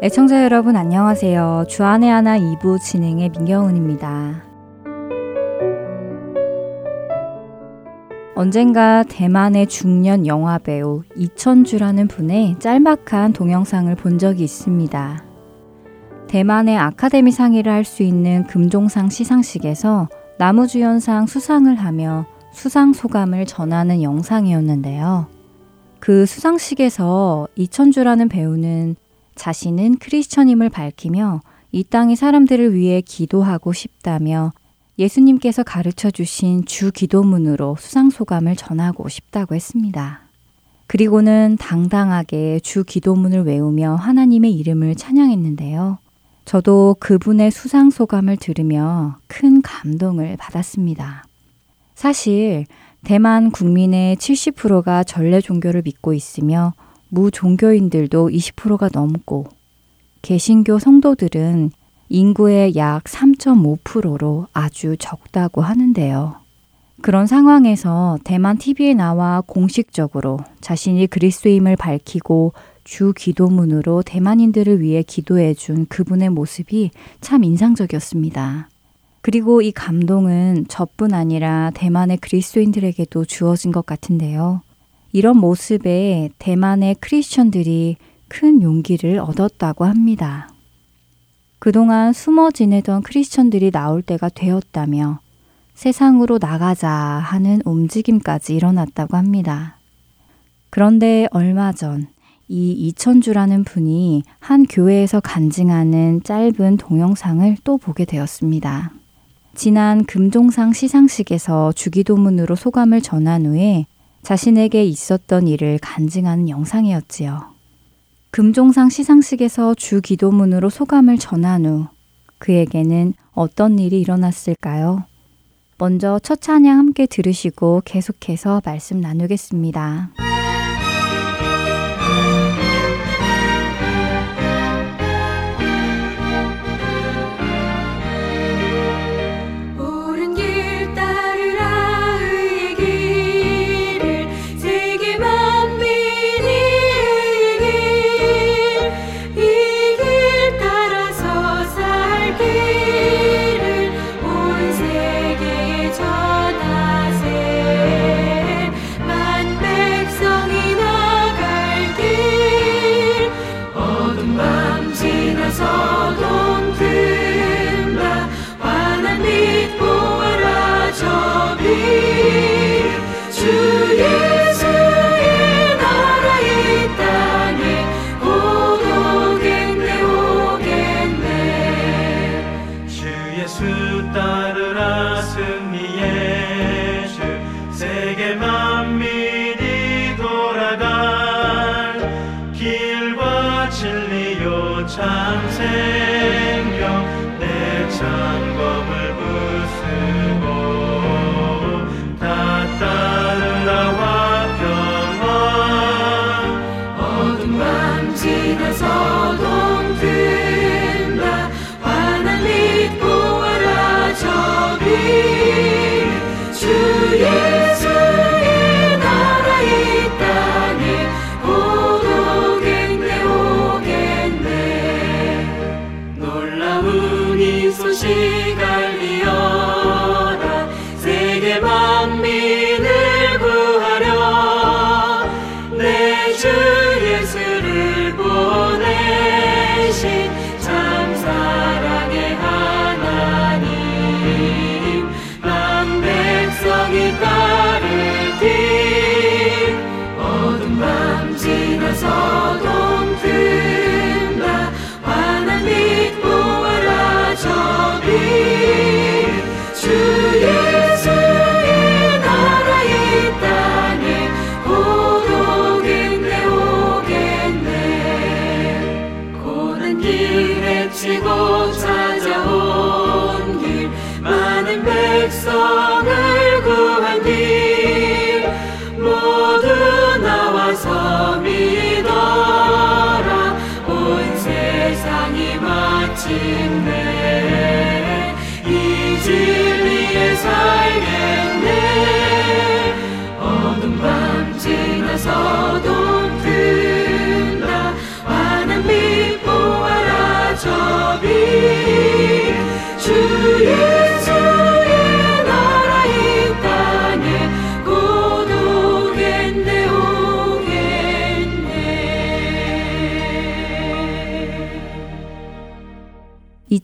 애청자 여러분 안녕하세요. 주안의 하나 2부 진행의 민경훈입니다. 언젠가 대만의 중년 영화 배우 이천주라는 분의 짤막한 동영상을 본 적이 있습니다. 대만의 아카데미 상의를 할 수 있는 금종상 시상식에서 나무주연상 수상을 하며 수상 소감을 전하는 영상이었는데요. 그 수상식에서 이천주라는 배우는 자신은 크리스천임을 밝히며 이 땅의 사람들을 위해 기도하고 싶다며 예수님께서 가르쳐 주신 주 기도문으로 수상소감을 전하고 싶다고 했습니다. 그리고는 당당하게 주 기도문을 외우며 하나님의 이름을 찬양했는데요. 저도 그분의 수상소감을 들으며 큰 감동을 받았습니다. 사실 대만 국민의 70%가 전래 종교를 믿고 있으며 무종교인들도 20%가 넘고 개신교 성도들은 인구의 약 3.5%로 아주 적다고 하는데요. 그런 상황에서 대만 TV에 나와 공식적으로 자신이 그리스도임을 밝히고 주 기도문으로 대만인들을 위해 기도해 준 그분의 모습이 참 인상적이었습니다. 그리고 이 감동은 저뿐 아니라 대만의 그리스도인들에게도 주어진 것 같은데요. 이런 모습에 대만의 크리스천들이 큰 용기를 얻었다고 합니다. 그동안 숨어 지내던 크리스천들이 나올 때가 되었다며 세상으로 나가자 하는 움직임까지 일어났다고 합니다. 그런데 얼마 전 이 이천주라는 분이 한 교회에서 간증하는 짧은 동영상을 또 보게 되었습니다. 지난 금종상 시상식에서 주기도문으로 소감을 전한 후에 자신에게 있었던 일을 간증하는 영상이었지요. 금종상 시상식에서 주 기도문으로 소감을 전한 후 그에게는 어떤 일이 일어났을까요? 먼저 첫 찬양 함께 들으시고 계속해서 말씀 나누겠습니다.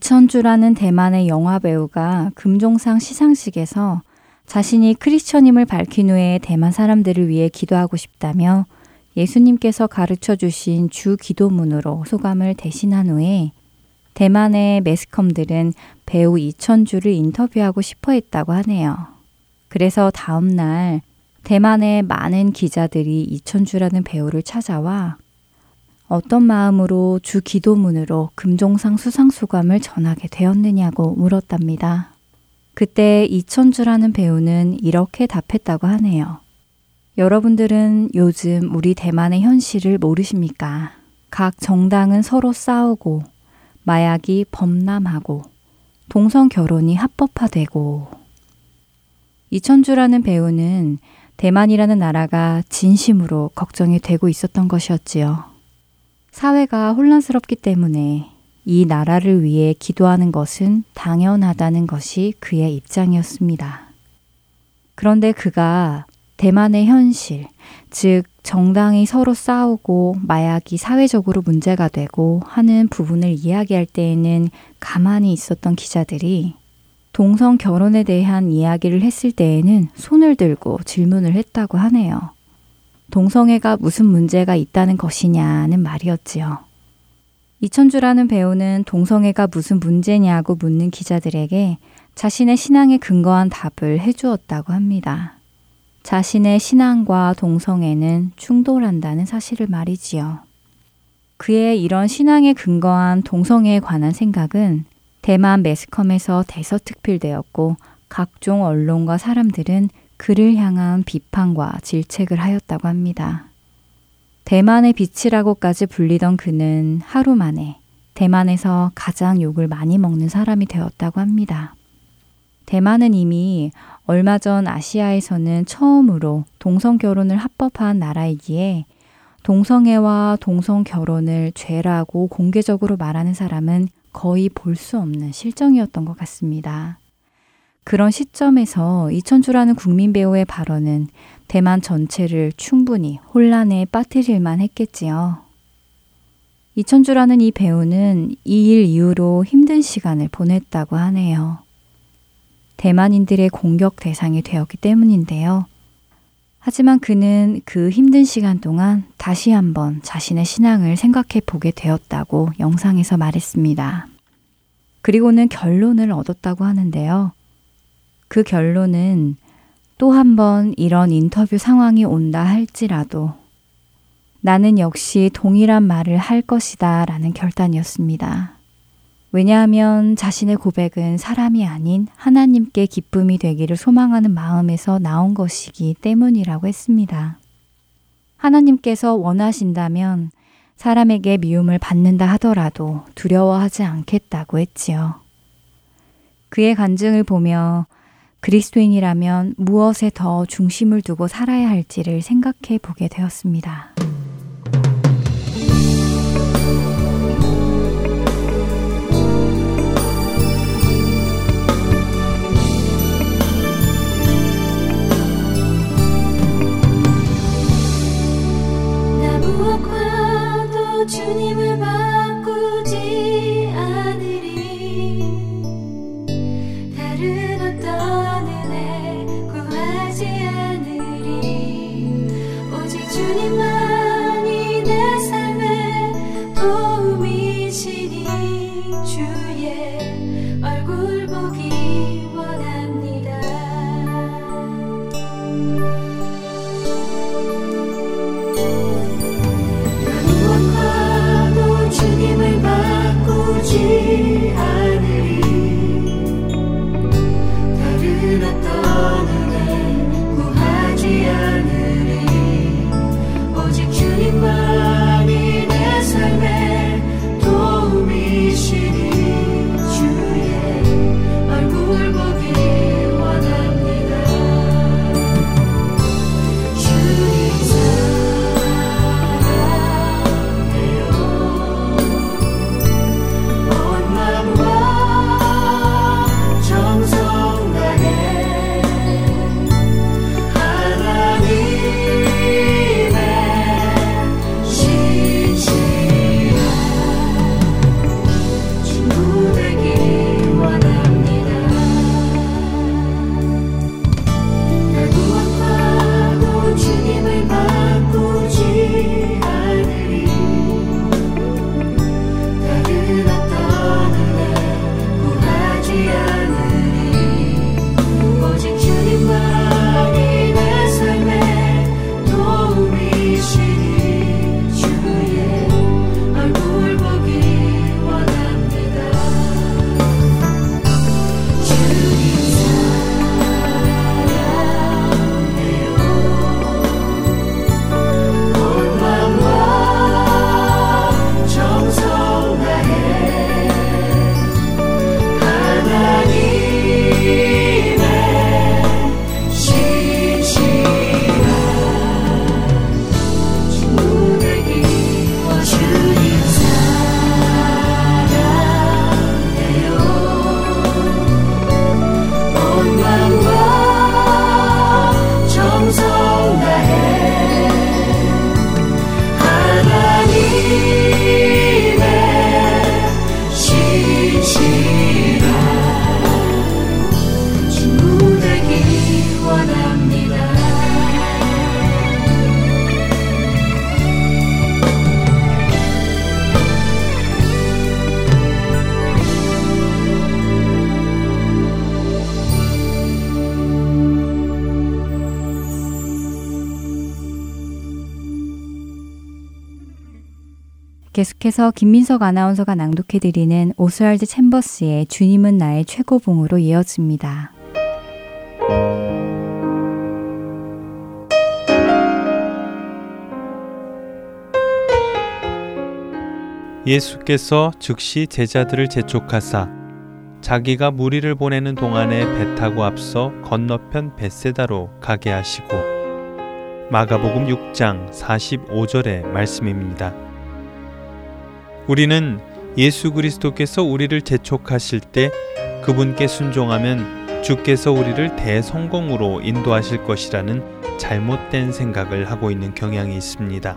이천주라는 대만의 영화 배우가 금종상 시상식에서 자신이 크리스천임을 밝힌 후에 대만 사람들을 위해 기도하고 싶다며 예수님께서 가르쳐 주신 주 기도문으로 소감을 대신한 후에 대만의 매스컴들은 배우 이천주를 인터뷰하고 싶어 했다고 하네요. 그래서 다음날 대만의 많은 기자들이 이천주라는 배우를 찾아와 어떤 마음으로 주 기도문으로 금종상 수상소감을 전하게 되었느냐고 물었답니다. 그때 이천주라는 배우는 이렇게 답했다고 하네요. 여러분들은 요즘 우리 대만의 현실을 모르십니까? 각 정당은 서로 싸우고, 마약이 범람하고, 동성 결혼이 합법화되고, 이천주라는 배우는 대만이라는 나라가 진심으로 걱정이 되고 있었던 것이었지요. 사회가 혼란스럽기 때문에 이 나라를 위해 기도하는 것은 당연하다는 것이 그의 입장이었습니다. 그런데 그가 대만의 현실, 즉, 정당이 서로 싸우고 마약이 사회적으로 문제가 되고 하는 부분을 이야기할 때에는 가만히 있었던 기자들이 동성 결혼에 대한 이야기를 했을 때에는 손을 들고 질문을 했다고 하네요. 동성애가 무슨 문제가 있다는 것이냐는 말이었지요. 이천주라는 배우는 동성애가 무슨 문제냐고 묻는 기자들에게 자신의 신앙에 근거한 답을 해주었다고 합니다. 자신의 신앙과 동성애는 충돌한다는 사실을 말이지요. 그의 이런 신앙에 근거한 동성애에 관한 생각은 대만 매스컴에서 대서특필되었고 각종 언론과 사람들은 그를 향한 비판과 질책을 하였다고 합니다. 대만의 빛이라고까지 불리던 그는 하루 만에 대만에서 가장 욕을 많이 먹는 사람이 되었다고 합니다. 대만은 이미 얼마 전 아시아에서는 처음으로 동성 결혼을 합법한 나라이기에 동성애와 동성 결혼을 죄라고 공개적으로 말하는 사람은 거의 볼 수 없는 실정이었던 것 같습니다. 그런 시점에서 이천주라는 국민 배우의 발언은 대만 전체를 충분히 혼란에 빠뜨릴만 했겠지요. 이천주라는 이 배우는 이 일 이후로 힘든 시간을 보냈다고 하네요. 대만인들의 공격 대상이 되었기 때문인데요. 하지만 그는 그 힘든 시간 동안 다시 한번 자신의 신앙을 생각해 보게 되었다고 영상에서 말했습니다. 그리고는 결론을 얻었다고 하는데요. 그 결론은 또 한 번 이런 인터뷰 상황이 온다 할지라도 나는 역시 동일한 말을 할 것이다 라는 결단이었습니다. 왜냐하면 자신의 고백은 사람이 아닌 하나님께 기쁨이 되기를 소망하는 마음에서 나온 것이기 때문이라고 했습니다. 하나님께서 원하신다면 사람에게 미움을 받는다 하더라도 두려워하지 않겠다고 했지요. 그의 간증을 보며 그리스도인이라면 무엇에 더 중심을 두고 살아야 할지를 생각해 보게 되었습니다. 주님을 바 바꾸 계속해서 김민석 아나운서가 낭독해드리는 오스왈드 챔버스의 주님은 나의 최고봉으로 이어집니다. 예수께서 즉시 제자들을 재촉하사 자기가 무리를 보내는 동안에 배 타고 앞서 건너편 벳세다로 가게 하시고 마가복음 6장 45절의 말씀입니다. 우리는 예수 그리스도께서 우리를 재촉하실 때 그분께 순종하면 주께서 우리를 대성공으로 인도하실 것이라는 잘못된 생각을 하고 있는 경향이 있습니다.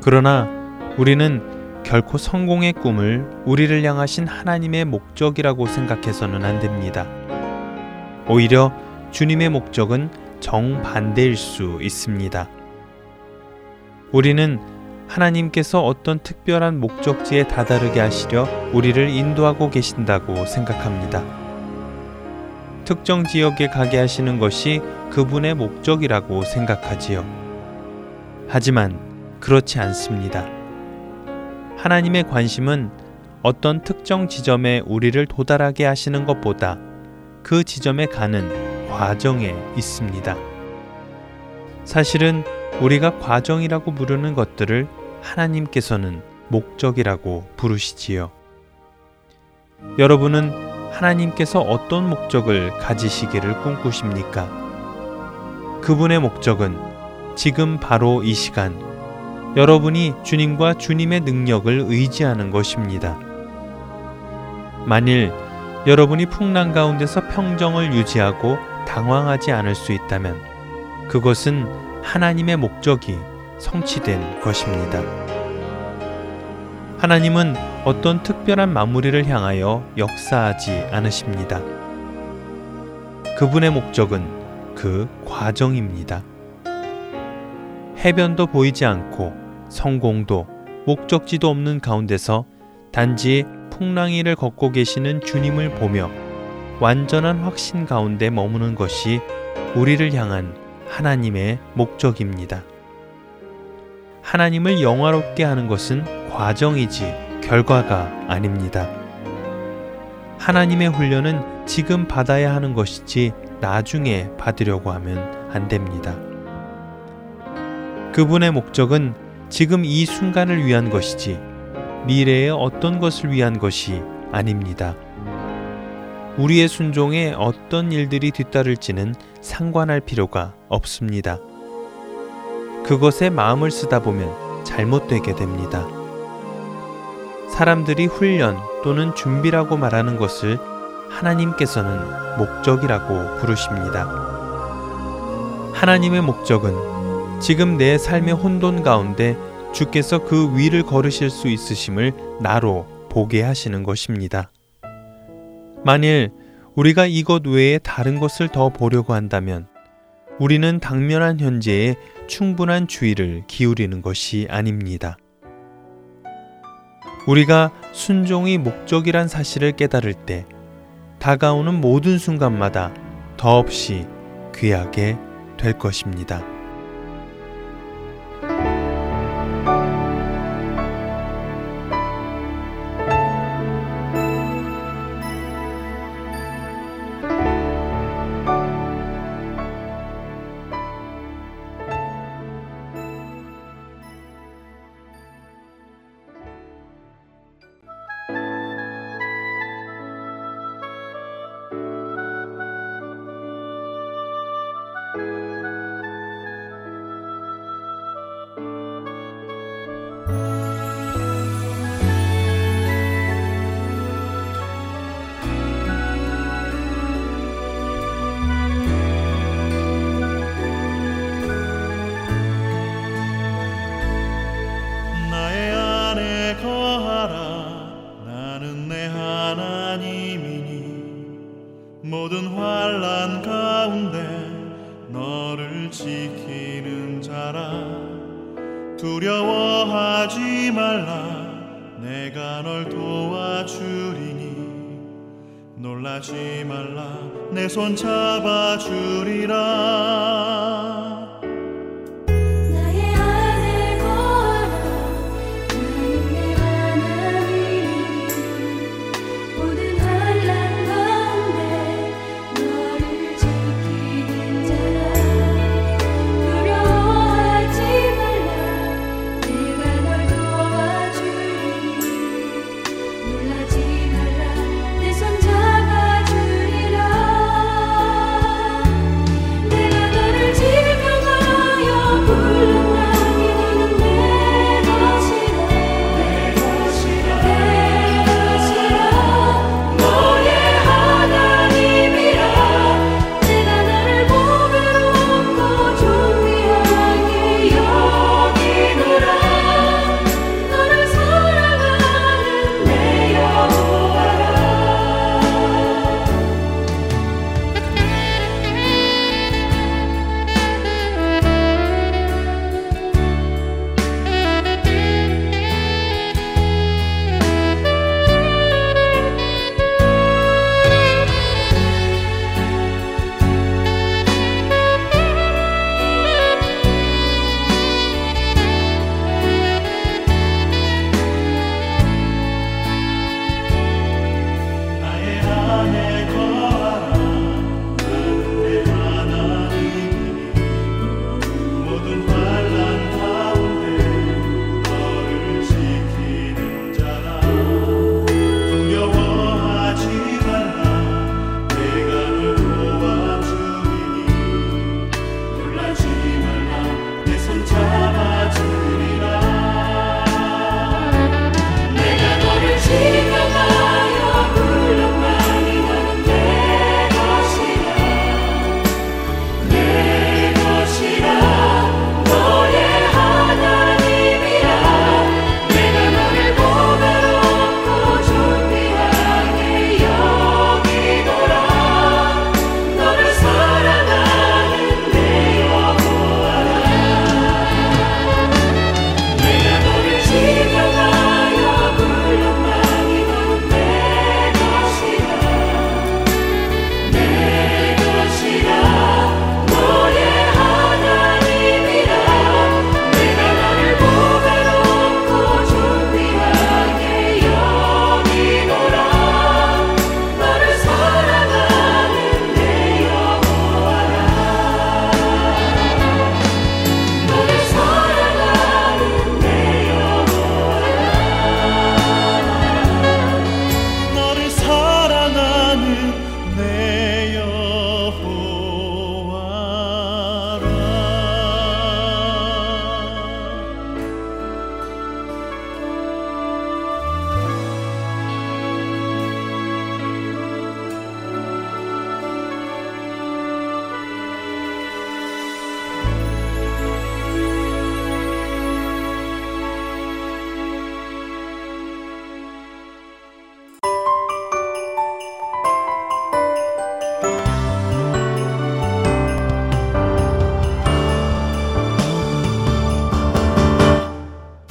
그러나 우리는 결코 성공의 꿈을 우리를 향하신 하나님의 목적이라고 생각해서는 안 됩니다. 오히려 주님의 목적은 정반대일 수 있습니다. 우리는 하나님께서 어떤 특별한 목적지에 다다르게 하시려 우리를 인도하고 계신다고 생각합니다. 특정 지역에 가게 하시는 것이 그분의 목적이라고 생각하지요. 하지만 그렇지 않습니다. 하나님의 관심은 어떤 특정 지점에 우리를 도달하게 하시는 것보다 그 지점에 가는 과정에 있습니다. 사실은 우리가 과정이라고 부르는 것들을 하나님께서는 목적이라고 부르시지요. 여러분은 하나님께서 어떤 목적을 가지시기를 꿈꾸십니까? 그분의 목적은 지금 바로 이 시간 여러분이 주님과 주님의 능력을 의지하는 것입니다. 만일 여러분이 풍랑 가운데서 평정을 유지하고 당황하지 않을 수 있다면 그것은 하나님의 목적이 성취된 것입니다. 하나님은 어떤 특별한 마무리를 향하여 역사하지 않으십니다. 그분의 목적은 그 과정입니다. 해변도 보이지 않고 성공도 목적지도 없는 가운데서 단지 풍랑이를 걷고 계시는 주님을 보며 완전한 확신 가운데 머무는 것이 우리를 향한 하나님의 목적입니다. 하나님을 영화롭게 하는 것은 과정이지 결과가 아닙니다. 하나님의 훈련은 지금 받아야 하는 것이지 나중에 받으려고 하면 안 됩니다. 그분의 목적은 지금 이 순간을 위한 것이지 미래의 어떤 것을 위한 것이 아닙니다. 우리의 순종에 어떤 일들이 뒤따를지는 상관할 필요가 없습니다. 그것에 마음을 쓰다 보면 잘못되게 됩니다. 사람들이 훈련 또는 준비라고 말하는 것을 하나님께서는 목적이라고 부르십니다. 하나님의 목적은 지금 내 삶의 혼돈 가운데 주께서 그 위를 걸으실 수 있으심을 나로 보게 하시는 것입니다. 만일 우리가 이것 외에 다른 것을 더 보려고 한다면 우리는 당면한 현재에 충분한 주의를 기울이는 것이 아닙니다. 우리가 순종이 목적이란 사실을 깨달을 때 다가오는 모든 순간마다 더없이 귀하게 될 것입니다.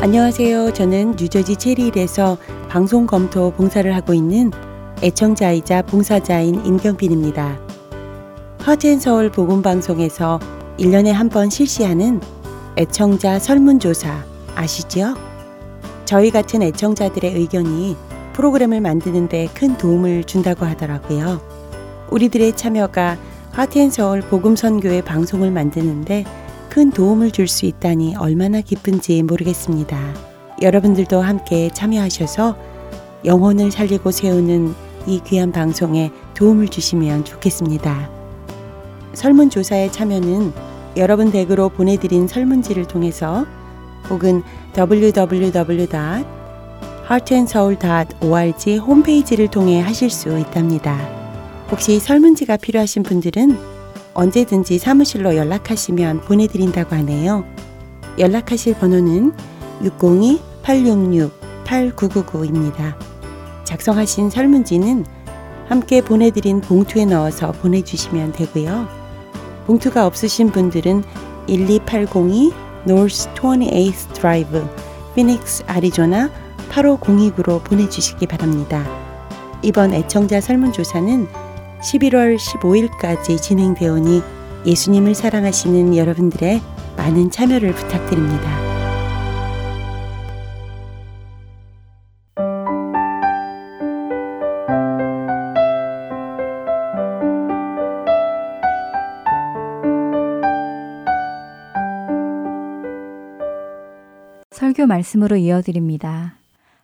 안녕하세요. 저는 뉴저지 체리힐에서 방송 검토 봉사를 하고 있는 애청자이자 봉사자인 임경빈입니다. 허젠 서울 복음방송에서 1년에 한 번 실시하는 애청자 설문조사 아시죠? 저희 같은 애청자들의 의견이 프로그램을 만드는데 큰 도움을 준다고 하더라고요. 우리들의 참여가 하트앤서울 복음선교의 방송을 만드는데 큰 도움을 줄 수 있다니 얼마나 기쁜지 모르겠습니다. 여러분들도 함께 참여하셔서 영혼을 살리고 세우는 이 귀한 방송에 도움을 주시면 좋겠습니다. 설문조사에 참여는 여러분 댁으로 보내드린 설문지를 통해서 혹은 www.heartandsoul.org 홈페이지를 통해 하실 수 있답니다. 혹시 설문지가 필요하신 분들은 언제든지 사무실로 연락하시면 보내드린다고 하네요. 연락하실 번호는 602-866-8999입니다. 작성하신 설문지는 함께 보내드린 봉투에 넣어서 보내주시면 되고요. 봉투가 없으신 분들은 12802 North 28th Drive, 피닉스, 아리조나 85029로 보내주시기 바랍니다. 이번 애청자 설문조사는 11월 15일까지 진행되오니 예수님을 사랑하시는 여러분들의 많은 참여를 부탁드립니다. 설교 말씀으로 이어드립니다.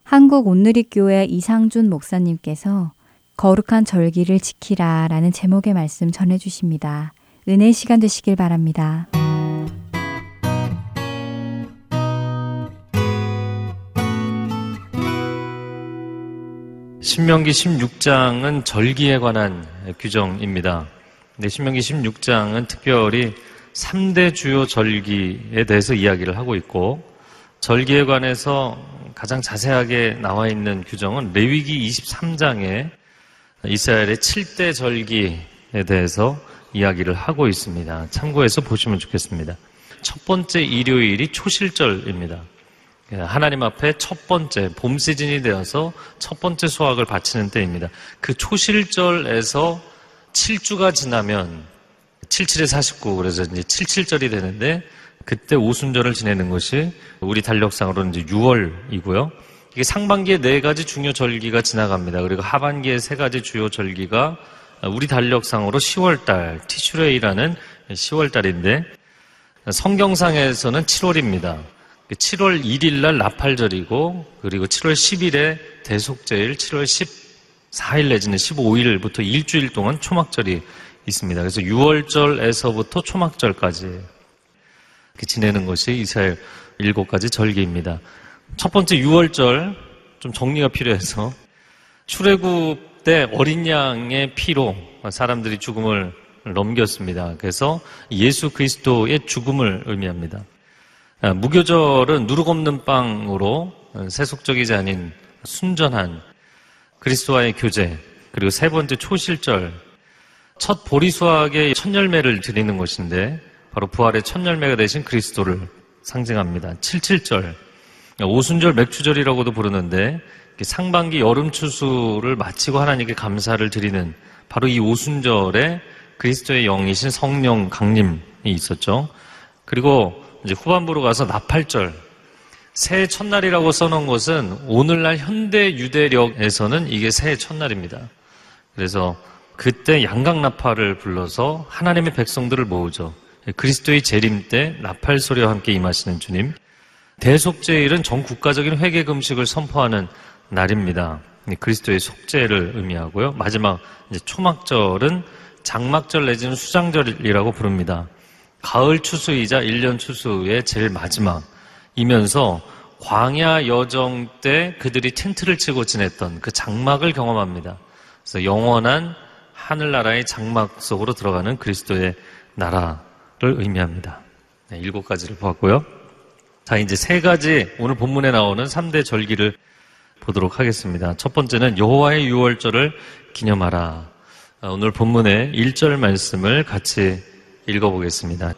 한국 온누리교회 이상준 목사님께서 거룩한 절기를 지키라 라는 제목의 말씀 전해주십니다. 은혜 시간 되시길 바랍니다. 신명기 16장은 절기에 관한 규정입니다. 근데 신명기 16장은 특별히 3대 주요 절기에 대해서 이야기를 하고 있고 절기에 관해서 가장 자세하게 나와 있는 규정은 레위기 23장에 이스라엘의 7대 절기에 대해서 이야기를 하고 있습니다. 참고해서 보시면 좋겠습니다. 첫 번째 일요일이 초실절입니다. 하나님 앞에 첫 번째 봄 시즌이 되어서 첫 번째 수확을 바치는 때입니다. 그 초실절에서 7주가 지나면 77에 49 그래서 이제 77절이 되는데 그때 오순절을 지내는 것이 우리 달력상으로는 이제 6월이고요. 이게 상반기에 네 가지 중요 절기가 지나갑니다. 그리고 하반기에 세 가지 주요 절기가 우리 달력상으로 10월달, 티슈레이라는 10월달인데 성경상에서는 7월입니다. 7월 1일 날 나팔절이고 그리고 7월 10일에 대속제일, 7월 14일 내지는 15일부터 일주일 동안 초막절이 있습니다. 그래서 6월절에서부터 초막절까지 지내는 것이 이스라엘 일곱 가지 절기입니다. 첫 번째 6월절 좀 정리가 필요해서 출애굽 때 어린 양의 피로 사람들이 죽음을 넘겼습니다. 그래서 예수 그리스도의 죽음을 의미합니다. 아, 무교절은 누룩 없는 빵으로 세속적이지 않은 순전한 그리스도와의 교제 그리고 세 번째 초실절 첫 보리수학의 첫 열매를 드리는 것인데 바로 부활의 첫 열매가 되신 그리스도를 상징합니다. 77절 오순절 맥주절이라고도 부르는데 상반기 여름 추수를 마치고 하나님께 감사를 드리는 바로 이 오순절에 그리스도의 영이신 성령 강림이 있었죠. 그리고 이제 후반부로 가서 나팔절 새해 첫날이라고 써놓은 것은 오늘날 현대 유대력에서는 이게 새해 첫날입니다. 그래서 그때 양강나팔을 불러서 하나님의 백성들을 모으죠. 그리스도의 재림 때 나팔 소리와 함께 임하시는 주님. 대속제일은 전 국가적인 회개 금식을 선포하는 날입니다. 그리스도의 속죄를 의미하고요. 마지막 초막절은 장막절 내지는 수장절이라고 부릅니다. 가을 추수이자 1년 추수의 제일 마지막이면서 광야 여정 때 그들이 텐트를 치고 지냈던 그 장막을 경험합니다. 그래서 영원한 하늘나라의 장막 속으로 들어가는 그리스도의 나라를 의미합니다. 네, 일곱 가지를 보았고요. 자, 이제 세 가지 오늘 본문에 나오는 3대 절기를 보도록 하겠습니다. 첫 번째는 여호와의 유월절을 기념하라. 아, 오늘 본문의 1절 말씀을 같이 읽어보겠습니다.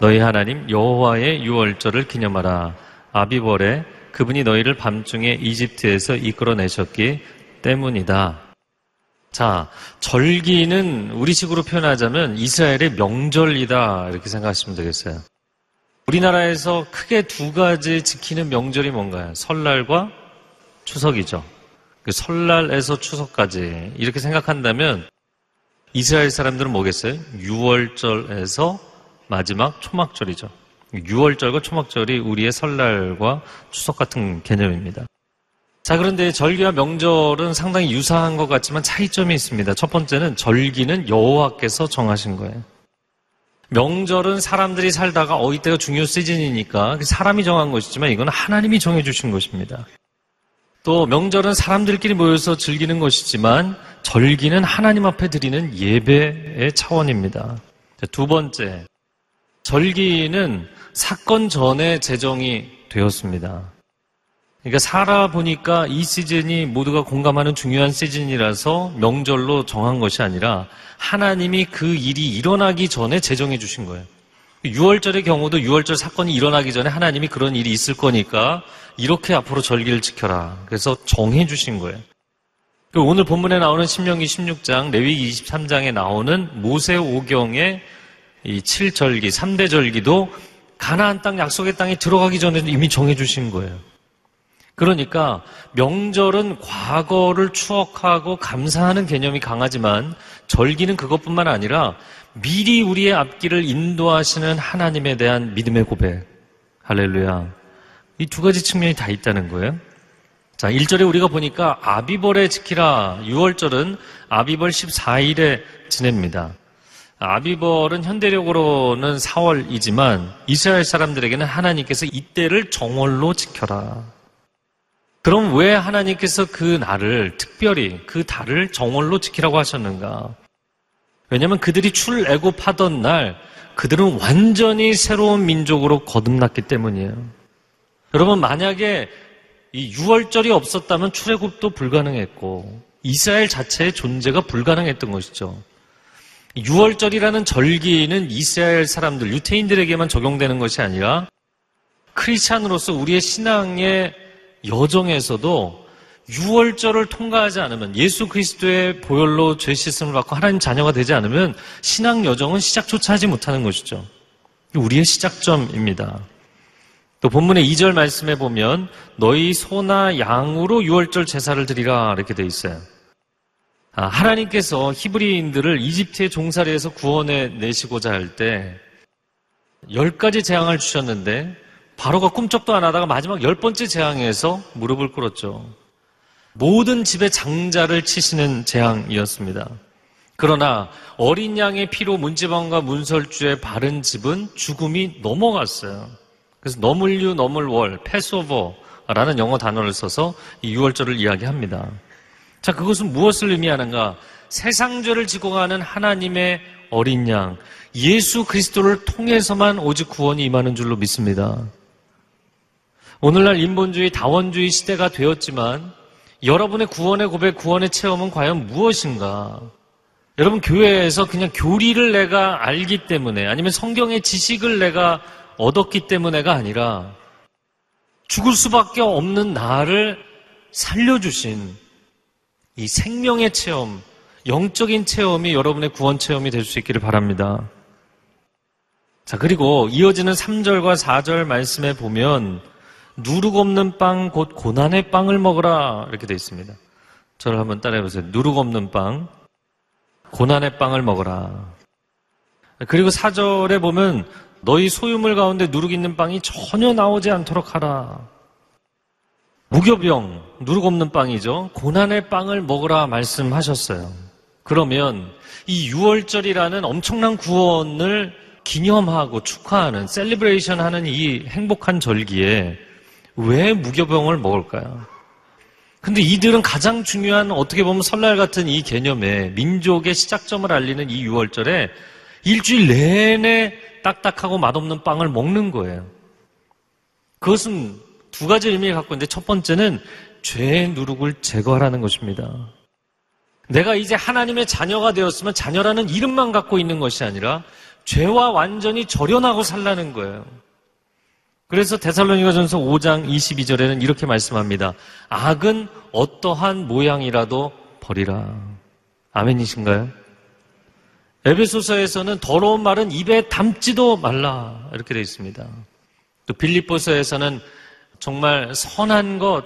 너희 하나님 여호와의 유월절을 기념하라. 아비벌에 그분이 너희를 밤중에 이집트에서 이끌어내셨기 때문이다. 자, 절기는 우리식으로 표현하자면 이스라엘의 명절이다. 이렇게 생각하시면 되겠어요. 우리나라에서 크게 두 가지 지키는 명절이 뭔가요? 설날과 추석이죠. 그 설날에서 추석까지 이렇게 생각한다면 이스라엘 사람들은 뭐겠어요? 6월절에서 마지막 초막절이죠. 6월절과 초막절이 우리의 설날과 추석 같은 개념입니다. 자, 그런데 절기와 명절은 상당히 유사한 것 같지만 차이점이 있습니다. 첫 번째는 절기는 여호와께서 정하신 거예요. 명절은 사람들이 살다가 어 이때가 중요 시즌이니까 사람이 정한 것이지만 이건 하나님이 정해 주신 것입니다. 또 명절은 사람들끼리 모여서 즐기는 것이지만 절기는 하나님 앞에 드리는 예배의 차원입니다. 두 번째, 절기는 사건 전에 제정이 되었습니다. 그러니까 살아보니까 이 시즌이 모두가 공감하는 중요한 시즌이라서 명절로 정한 것이 아니라 하나님이 그 일이 일어나기 전에 제정해 주신 거예요. 6월절의 경우도 6월절 사건이 일어나기 전에 하나님이 그런 일이 있을 거니까 이렇게 앞으로 절기를 지켜라. 그래서 정해 주신 거예요. 오늘 본문에 나오는 신명기 16장, 레위기 23장에 나오는 모세 오경의 이 7절기, 3대 절기도 가나안 땅 약속의 땅에 들어가기 전에 이미 정해 주신 거예요. 그러니까 명절은 과거를 추억하고 감사하는 개념이 강하지만 절기는 그것뿐만 아니라 미리 우리의 앞길을 인도하시는 하나님에 대한 믿음의 고백. 할렐루야. 이 두 가지 측면이 다 있다는 거예요. 자, 1절에 우리가 보니까 아비벌에 지키라. 6월절은 아비벌 14일에 지냅니다. 아비벌은 현대력으로는 4월이지만 이스라엘 사람들에게는 하나님께서 이때를 정월로 지켜라. 그럼 왜 하나님께서 그 날을 특별히 그 달을 정월로 지키라고 하셨는가? 왜냐하면 그들이 출애굽하던 날 그들은 완전히 새로운 민족으로 거듭났기 때문이에요. 여러분 만약에 이 6월절이 없었다면 출애굽도 불가능했고 이스라엘 자체의 존재가 불가능했던 것이죠. 6월절이라는 절기는 이스라엘 사람들, 유태인들에게만 적용되는 것이 아니라 크리스찬으로서 우리의 신앙의 여정에서도 6월절을 통과하지 않으면 예수 그리스도의 보혈로 죄 씻음을 받고 하나님 자녀가 되지 않으면 신앙 여정은 시작조차 하지 못하는 것이죠. 우리의 시작점입니다. 또 본문의 2절 말씀에 보면 너희 소나 양으로 6월절 제사를 드리라 이렇게 돼 있어요. 아, 하나님께서 히브리인들을 이집트의 종살이에서 구원해 내시고자 할 때 열 가지 재앙을 주셨는데 바로가 꿈쩍도 안 하다가 마지막 열 번째 재앙에서 무릎을 꿇었죠. 모든 집에 장자를 치시는 재앙이었습니다. 그러나 어린 양의 피로 문지방과 문설주에 바른 집은 죽음이 넘어갔어요. 그래서 너물류 너물월 패스오버라는 영어 단어를 써서 이 6월절을 이야기합니다. 자, 그것은 무엇을 의미하는가? 세상 죄를 지고 가는 하나님의 어린 양, 예수 그리스도를 통해서만 오직 구원이 임하는 줄로 믿습니다. 오늘날 인본주의, 다원주의 시대가 되었지만 여러분의 구원의 고백, 구원의 체험은 과연 무엇인가? 여러분 교회에서 그냥 교리를 내가 알기 때문에 아니면 성경의 지식을 내가 얻었기 때문에가 아니라 죽을 수밖에 없는 나를 살려주신 이 생명의 체험, 영적인 체험이 여러분의 구원 체험이 될 수 있기를 바랍니다. 자, 그리고 이어지는 3절과 4절 말씀에 보면 누룩 없는 빵, 곧 고난의 빵을 먹으라. 이렇게 되어 있습니다. 저를 한번 따라해 보세요. 누룩 없는 빵, 고난의 빵을 먹어라. 그리고 사절에 보면 너희 소유물 가운데 누룩 있는 빵이 전혀 나오지 않도록 하라. 무교병, 누룩 없는 빵이죠. 고난의 빵을 먹으라 말씀하셨어요. 그러면 이 6월절이라는 엄청난 구원을 기념하고 축하하는 celebration 하는 이 행복한 절기에 왜 무교병을 먹을까요? 근데 이들은 가장 중요한 어떻게 보면 설날 같은 이 개념에 민족의 시작점을 알리는 이 유월절에 일주일 내내 딱딱하고 맛없는 빵을 먹는 거예요. 그것은 두 가지 의미를 갖고 있는데 첫 번째는 죄의 누룩을 제거하라는 것입니다. 내가 이제 하나님의 자녀가 되었으면 자녀라는 이름만 갖고 있는 것이 아니라 죄와 완전히 절연하고 살라는 거예요. 그래서 데살로니가전서 5장 22절에는 이렇게 말씀합니다. 악은 어떠한 모양이라도 버리라. 아멘이신가요? 에베소서에서는 더러운 말은 입에 담지도 말라 이렇게 되어 있습니다. 또 빌립보서에서는 정말 선한 것,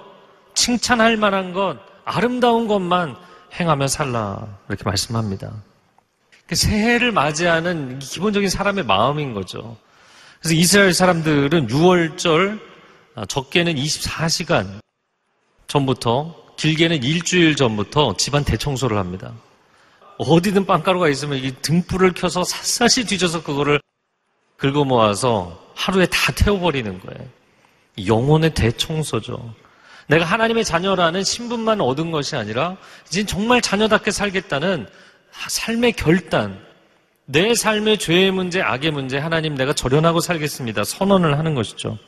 칭찬할 만한 것, 아름다운 것만 행하며 살라 이렇게 말씀합니다. 그 새해를 맞이하는 기본적인 사람의 마음인 거죠. 그래서 이스라엘 사람들은 6월절 아, 적게는 24시간 전부터 길게는 일주일 전부터 집안 대청소를 합니다. 어디든 빵가루가 있으면 이 등불을 켜서 샅샅이 뒤져서 그거를 긁어 모아서 하루에 다 태워버리는 거예요. 영혼의 대청소죠. 내가 하나님의 자녀라는 신분만 얻은 것이 아니라 이제 정말 자녀답게 살겠다는 삶의 결단, 내 삶의 죄의 문제, 악의 문제, 하나님 내가 절연하고 살겠습니다. 선언을 하는 것이죠.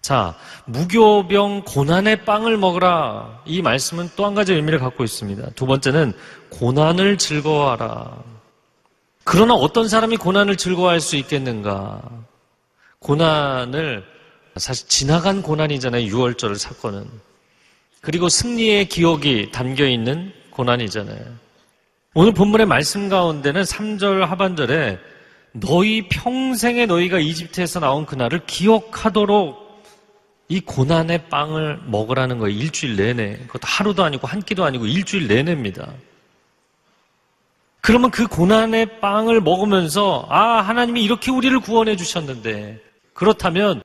자, 무교병 고난의 빵을 먹으라. 이 말씀은 또 한 가지 의미를 갖고 있습니다. 두 번째는 고난을 즐거워하라. 그러나 어떤 사람이 고난을 즐거워할 수 있겠는가? 고난을 사실 지나간 고난이잖아요. 6월절 사건은. 그리고 승리의 기억이 담겨 있는 고난이잖아요. 오늘 본문의 말씀 가운데는 3절 하반절에 너희 평생에 너희가 이집트에서 나온 그날을 기억하도록 이 고난의 빵을 먹으라는 거예요. 일주일 내내. 그것도 하루도 아니고 한 끼도 아니고 일주일 내내입니다. 그러면 그 고난의 빵을 먹으면서 아, 하나님이 이렇게 우리를 구원해 주셨는데 그렇다면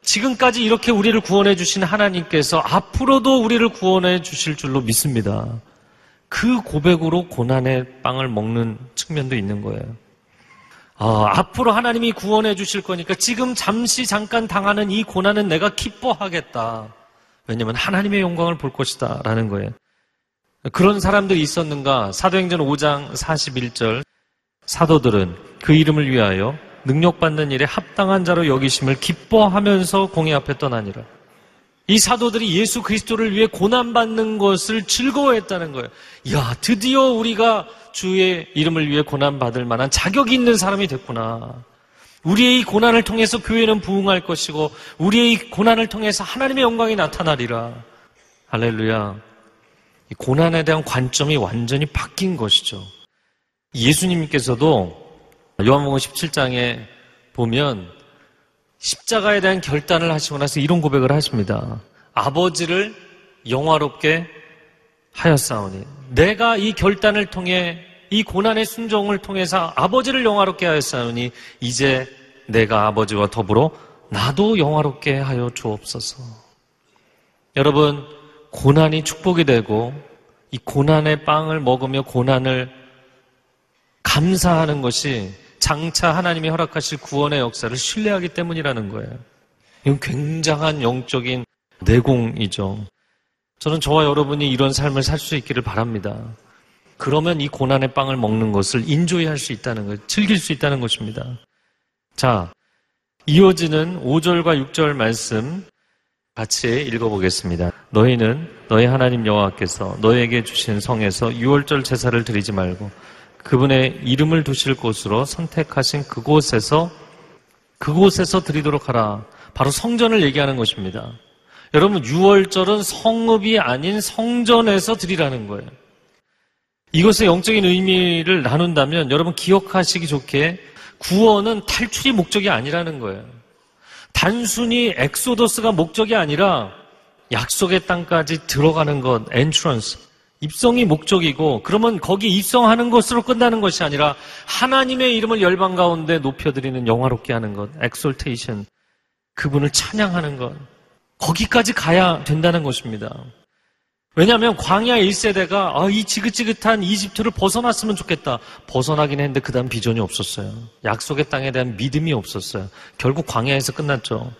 지금까지 이렇게 우리를 구원해 주신 하나님께서 앞으로도 우리를 구원해 주실 줄로 믿습니다. 그 고백으로 고난의 빵을 먹는 측면도 있는 거예요. 어, 앞으로 하나님이 구원해 주실 거니까 지금 잠시 잠깐 당하는 이 고난은 내가 기뻐하겠다. 왜냐하면 하나님의 영광을 볼 것이다. 라는 거예요. 그런 사람들이 있었는가? 사도행전 5장 41절. 사도들은 그 이름을 위하여 능력받는 일에 합당한 자로 여기심을 기뻐하면서 공의 앞에 떠나니라. 이 사도들이 예수 그리스도를 위해 고난받는 것을 즐거워했다는 거예요. 야, 드디어 우리가 주의 이름을 위해 고난받을 만한 자격이 있는 사람이 됐구나. 우리의 이 고난을 통해서 교회는 부흥할 것이고, 우리의 이 고난을 통해서 하나님의 영광이 나타나리라. 할렐루야. 이 고난에 대한 관점이 완전히 바뀐 것이죠. 예수님께서도 요한복음 17장에 보면 십자가에 대한 결단을 하시고 나서 이런 고백을 하십니다. 아버지를 영화롭게 하였사오니 내가 이 결단을 통해 이 고난의 순종을 통해서 아버지를 영화롭게 하였사오니 이제 내가 아버지와 더불어 나도 영화롭게 하여 주옵소서. 여러분 고난이 축복이 되고 이 고난의 빵을 먹으며 고난을 감사하는 것이 장차 하나님이 허락하실 구원의 역사를 신뢰하기 때문이라는 거예요. 이건 굉장한 영적인 내공이죠. 저는 저와 여러분이 이런 삶을 살 수 있기를 바랍니다. 그러면 이 고난의 빵을 먹는 것을 인조히 할수 있다는 것, 즐길 수 있다는 것입니다. 자, 이어지는 5절과 6절 말씀 같이 읽어보겠습니다. 너희는 너희 하나님 여호와께서 너희에게 주신 성에서 6월절 제사를 드리지 말고 그분의 이름을 두실 곳으로 선택하신 그곳에서 그곳에서 드리도록 하라. 바로 성전을 얘기하는 것입니다. 여러분 6월절은 성읍이 아닌 성전에서 드리라는 거예요. 이것의 영적인 의미를 나눈다면 여러분 기억하시기 좋게 구원은 탈출이 목적이 아니라는 거예요. 단순히 exodus가 목적이 아니라 약속의 땅까지 들어가는 것, entrance. 입성이 목적이고 그러면 거기 입성하는 것으로 끝나는 것이 아니라 하나님의 이름을 열방 가운데 높여드리는 영화롭게 하는 것, exaltation. 그분을 찬양하는 것. 거기까지 가야 된다는 것입니다. 왜냐하면 광야 1세대가 아, 이 지긋지긋한 이집트를 벗어났으면 좋겠다. 벗어나긴 했는데 그 다음 비전이 없었어요. 약속의 땅에 대한 믿음이 없었어요. 결국 광야에서 끝났죠.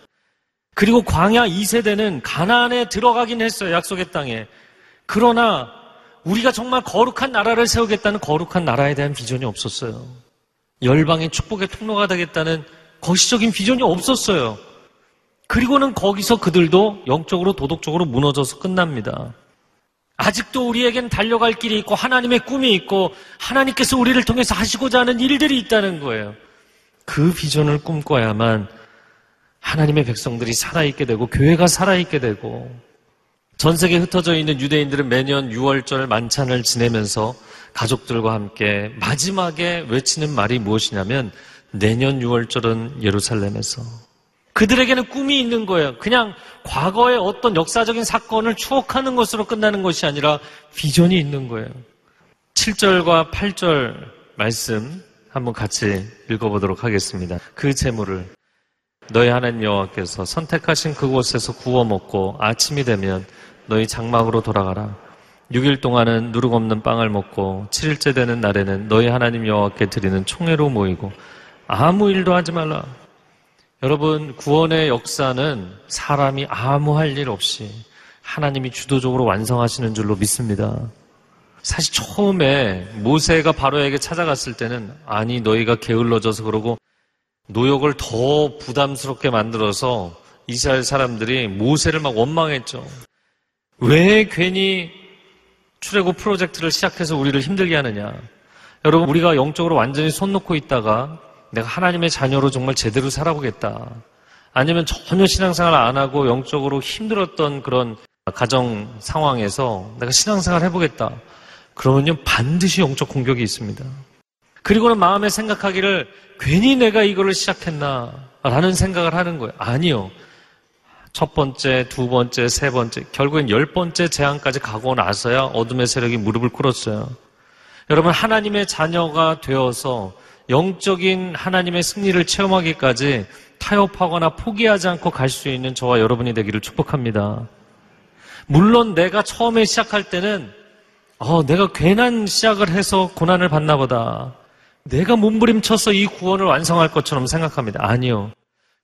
그리고 광야 2세대는 가나안에 들어가긴 했어요. 약속의 땅에. 그러나 우리가 정말 거룩한 나라를 세우겠다는 거룩한 나라에 대한 비전이 없었어요. 열방의 축복의 통로가 되겠다는 거시적인 비전이 없었어요. 그리고는 거기서 그들도 영적으로 도덕적으로 무너져서 끝납니다. 아직도 우리에겐 달려갈 길이 있고 하나님의 꿈이 있고 하나님께서 우리를 통해서 하시고자 하는 일들이 있다는 거예요. 그 비전을 꿈꿔야만 하나님의 백성들이 살아있게 되고 교회가 살아있게 되고 전 세계에 흩어져 있는 유대인들은 매년 6월절 만찬을 지내면서 가족들과 함께 마지막에 외치는 말이 무엇이냐면 내년 6월절은 예루살렘에서 그들에게는 꿈이 있는 거예요. 그냥 과거의 어떤 역사적인 사건을 추억하는 것으로 끝나는 것이 아니라 비전이 있는 거예요. 7절과 8절 말씀 한번 같이 읽어보도록 하겠습니다. 그 재물을 너희 하나님 여호와께서 선택하신 그곳에서 구워 먹고 아침이 되면 너희 장막으로 돌아가라. 6일 동안은 누룩 없는 빵을 먹고 7일째 되는 날에는 너희 하나님 여호와께 드리는 총회로 모이고 아무 일도 하지 말라. 여러분 구원의 역사는 사람이 아무 할 일 없이 하나님이 주도적으로 완성하시는 줄로 믿습니다. 사실 처음에 모세가 바로에게 찾아갔을 때는 아니 너희가 게을러져서 그러고 노역을 더 부담스럽게 만들어서 이스라엘 사람들이 모세를 막 원망했죠. 왜 괜히 출애굽 프로젝트를 시작해서 우리를 힘들게 하느냐? 여러분 우리가 영적으로 완전히 손 놓고 있다가 내가 하나님의 자녀로 정말 제대로 살아보겠다. 아니면 전혀 신앙생활 안 하고 영적으로 힘들었던 그런 가정 상황에서 내가 신앙생활 해보겠다. 그러면요 반드시 영적 공격이 있습니다. 그리고는 마음에 생각하기를 괜히 내가 이거를 시작했나 라는 생각을 하는 거예요. 아니요. 첫 번째, 두 번째, 세 번째, 결국엔 열 번째 재앙까지 가고 나서야 어둠의 세력이 무릎을 꿇었어요. 여러분, 하나님의 자녀가 되어서 영적인 하나님의 승리를 체험하기까지 타협하거나 포기하지 않고 갈 수 있는 저와 여러분이 되기를 축복합니다. 물론 내가 처음에 시작할 때는 어, 내가 괜한 시작을 해서 고난을 받나 보다. 내가 몸부림쳐서 이 구원을 완성할 것처럼 생각합니다. 아니요.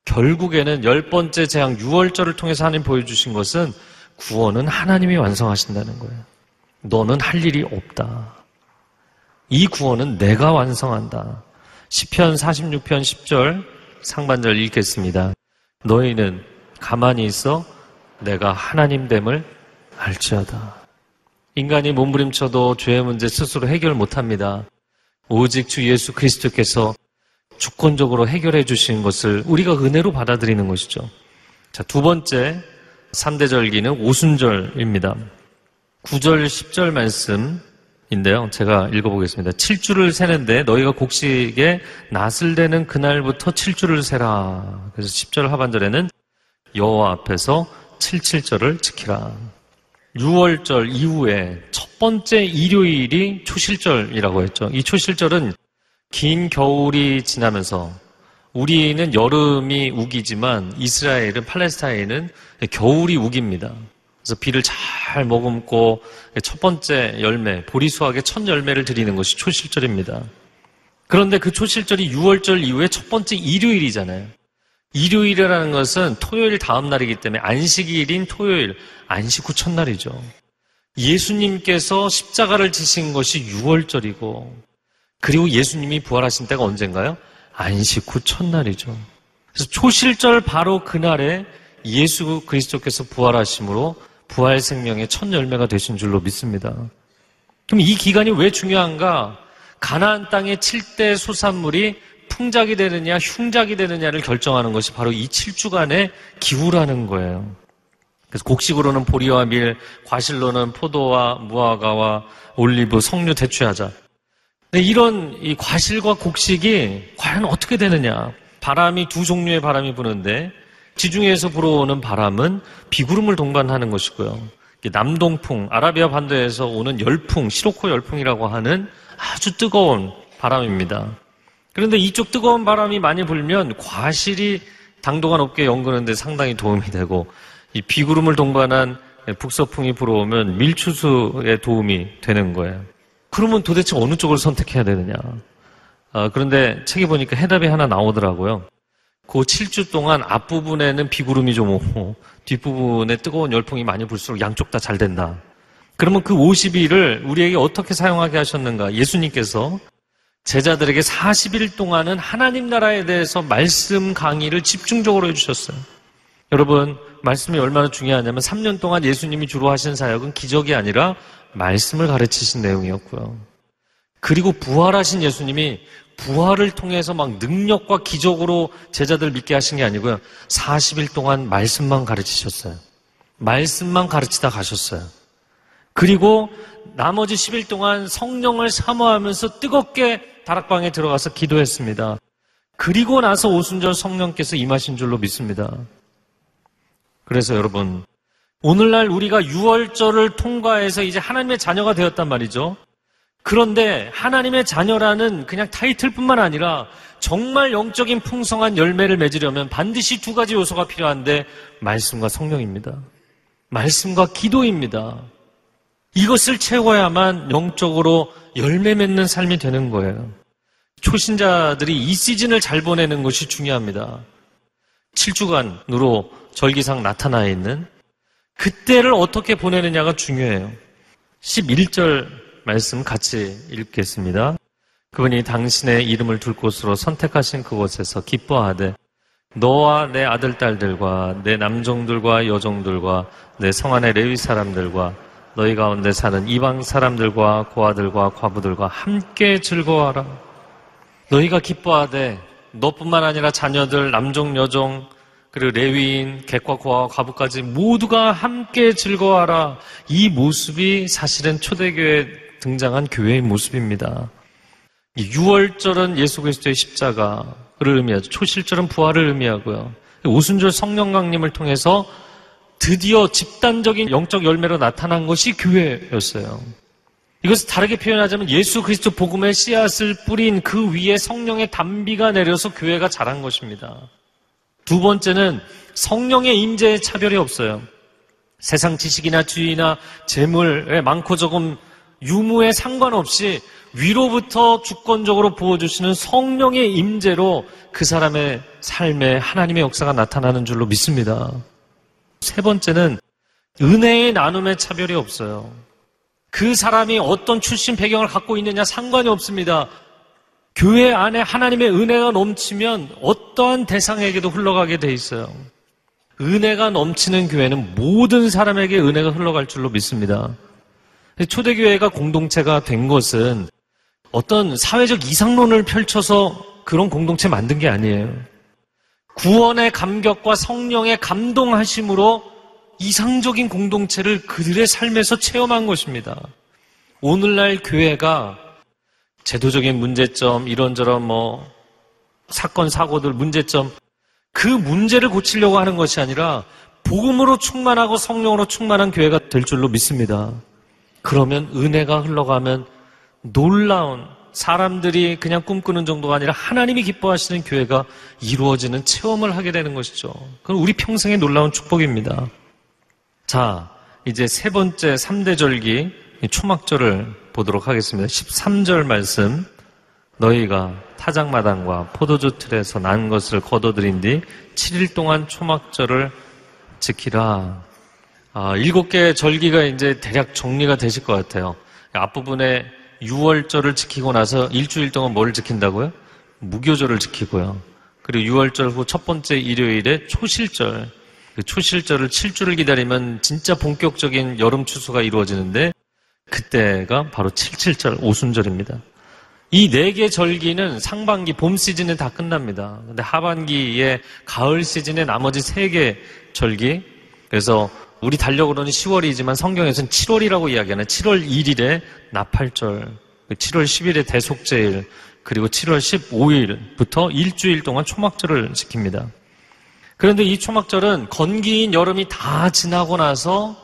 결국에는 열 번째 재앙 6월절을 통해서 하나님 보여주신 것은 구원은 하나님이 완성하신다는 거예요. 너는 할 일이 없다. 이 구원은 내가 완성한다. 10편 46편 10절 상반절 읽겠습니다. 너희는 가만히 있어 내가 하나님됨을 알지어다. 인간이 몸부림쳐도 죄의 문제 스스로 해결 못합니다. 오직 주 예수 그리스도께서 주권적으로 해결해 주신 것을 우리가 은혜로 받아들이는 것이죠. 자, 두 번째 3대 절기는 오순절입니다. 9절, 10절 말씀인데요. 제가 읽어보겠습니다. 7주를 세는데 너희가 곡식에 낫을 대는 그날부터 7주를 세라. 그래서 10절 하반절에는 여호와 앞에서 77절을 지키라. 6월절 이후에 첫 번째 일요일이 초실절이라고 했죠. 이 초실절은 긴 겨울이 지나면서 우리는 여름이 우기지만 이스라엘은 팔레스타인은 겨울이 우깁니다. 그래서 비를 잘 머금고 첫 번째 열매, 보리수학의 첫 열매를 드리는 것이 초실절입니다. 그런데 그 초실절이 6월절 이후에 첫 번째 일요일이잖아요. 일요일이라는 것은 토요일 다음 날이기 때문에 안식일인 토요일, 안식 후 첫날이죠. 예수님께서 십자가를 지신 것이 6월절이고, 그리고 예수님이 부활하신 때가 언젠가요? 안식 후 첫날이죠. 그래서 초실절 바로 그날에 예수 그리스도께서 부활하심으로 부활 생명의 첫 열매가 되신 줄로 믿습니다. 그럼 이 기간이 왜 중요한가? 가나안 땅의 7대 소산물이 풍작이 되느냐 흉작이 되느냐를 결정하는 것이 바로 이 7주간의 기후라는 거예요. 그래서 곡식으로는 보리와 밀, 과실로는 포도와 무화과와 올리브, 석류 대추하자. 이런 이 과실과 곡식이 과연 어떻게 되느냐? 바람이 두 종류의 바람이 부는데 지중해에서 불어오는 바람은 비구름을 동반하는 것이고요. 남동풍, 아라비아 반도에서 오는 열풍, 시로코 열풍이라고 하는 아주 뜨거운 바람입니다. 그런데 이쪽 뜨거운 바람이 많이 불면 과실이 당도가 높게 연그는데 상당히 도움이 되고 이 비구름을 동반한 북서풍이 불어오면 밀추수에 도움이 되는 거예요. 그러면 도대체 어느 쪽을 선택해야 되느냐? 아, 그런데 책에 보니까 해답이 하나 나오더라고요. 그 7주 동안 앞부분에는 비구름이 좀 오고 뒷부분에 뜨거운 열풍이 많이 불수록 양쪽 다 잘 된다. 그러면 그 50일을 우리에게 어떻게 사용하게 하셨는가? 예수님께서 제자들에게 40일 동안은 하나님 나라에 대해서 말씀 강의를 집중적으로 해주셨어요. 여러분, 말씀이 얼마나 중요하냐면 3년 동안 예수님이 주로 하신 사역은 기적이 아니라 말씀을 가르치신 내용이었고요. 그리고 부활하신 예수님이 부활을 통해서 막 능력과 기적으로 제자들 믿게 하신 게 아니고요. 40일 동안 말씀만 가르치셨어요. 말씀만 가르치다 가셨어요. 그리고 나머지 10일 동안 성령을 사모하면서 뜨겁게 다락방에 들어가서 기도했습니다. 그리고 나서 오순절 성령께서 임하신 줄로 믿습니다. 그래서 여러분, 오늘날 우리가 6월절을 통과해서 이제 하나님의 자녀가 되었단 말이죠. 그런데 하나님의 자녀라는 그냥 타이틀뿐만 아니라 정말 영적인 풍성한 열매를 맺으려면 반드시 두 가지 요소가 필요한데 말씀과 성령입니다. 말씀과 기도입니다. 이것을 채워야만 영적으로 열매 맺는 삶이 되는 거예요. 초신자들이 이 시즌을 잘 보내는 것이 중요합니다. 7주간으로 절기상 나타나 있는 그때를 어떻게 보내느냐가 중요해요. 11절 말씀 같이 읽겠습니다. 그분이 당신의 이름을 둘 곳으로 선택하신 그곳에서 기뻐하되 너와 내 아들 딸들과 내 남종들과 여종들과 내 성안의 레위 사람들과 너희 가운데 사는 이방 사람들과 고아들과 과부들과 함께 즐거워하라. 너희가 기뻐하되 너뿐만 아니라 자녀들, 남종, 여종, 그리고 레위인, 객과 고아와 과부까지 모두가 함께 즐거워하라. 이 모습이 사실은 초대교회에 등장한 교회의 모습입니다. 6월절은 예수 그리스도의 십자가를 의미하죠. 초실절은 부활을 의미하고요. 오순절 성령 강림을 통해서 드디어 집단적인 영적 열매로 나타난 것이 교회였어요. 이것을 다르게 표현하자면 예수 그리스도 복음의 씨앗을 뿌린 그 위에 성령의 담비가 내려서 교회가 자란 것입니다. 두 번째는 성령의 임재에 차별이 없어요. 세상 지식이나 주의나 재물에 많고 조금 유무에 상관없이 위로부터 주권적으로 부어주시는 성령의 임재로 그 사람의 삶에 하나님의 역사가 나타나는 줄로 믿습니다. 세 번째는 은혜의 나눔의 차별이 없어요. 그 사람이 어떤 출신 배경을 갖고 있느냐 상관이 없습니다. 교회 안에 하나님의 은혜가 넘치면 어떠한 대상에게도 흘러가게 돼 있어요. 은혜가 넘치는 교회는 모든 사람에게 은혜가 흘러갈 줄로 믿습니다. 초대교회가 공동체가 된 것은 어떤 사회적 이상론을 펼쳐서 그런 공동체 만든 게 아니에요. 구원의 감격과 성령의 감동하심으로 이상적인 공동체를 그들의 삶에서 체험한 것입니다. 오늘날 교회가 제도적인 문제점, 이런저런 뭐 사건, 사고들 문제점, 그 문제를 고치려고 하는 것이 아니라 복음으로 충만하고 성령으로 충만한 교회가 될 줄로 믿습니다. 그러면 은혜가 흘러가면 놀라운 사람들이 그냥 꿈꾸는 정도가 아니라 하나님이 기뻐하시는 교회가 이루어지는 체험을 하게 되는 것이죠. 그건 우리 평생의 놀라운 축복입니다. 자, 이제 세 번째 3대 절기 초막절을 보도록 하겠습니다. 13절 말씀. 너희가 타작마당과 포도주 틀에서 난 것을 거둬들인 뒤 7일 동안 초막절을 지키라. 아, 일곱 개의 절기가 이제 대략 정리가 되실 것 같아요. 앞부분에 6월절을 지키고 나서 일주일 동안 뭘 지킨다고요? 무교절을 지키고요. 그리고 6월절 후 첫 번째 일요일에 초실절. 그 초실절을 7주를 기다리면 진짜 본격적인 여름 추수가 이루어지는데 그때가 바로 77절 오순절입니다. 이 네 개 절기는 상반기 봄 시즌에 다 끝납니다. 근데 하반기에 가을 시즌에 나머지 세 개 절기 그래서 우리 달력으로는 10월이지만 성경에서는 7월이라고 이야기하는 7월 1일에 나팔절, 7월 10일에 대속제일, 그리고 7월 15일부터 일주일 동안 초막절을 지킵니다. 그런데 이 초막절은 건기인 여름이 다 지나고 나서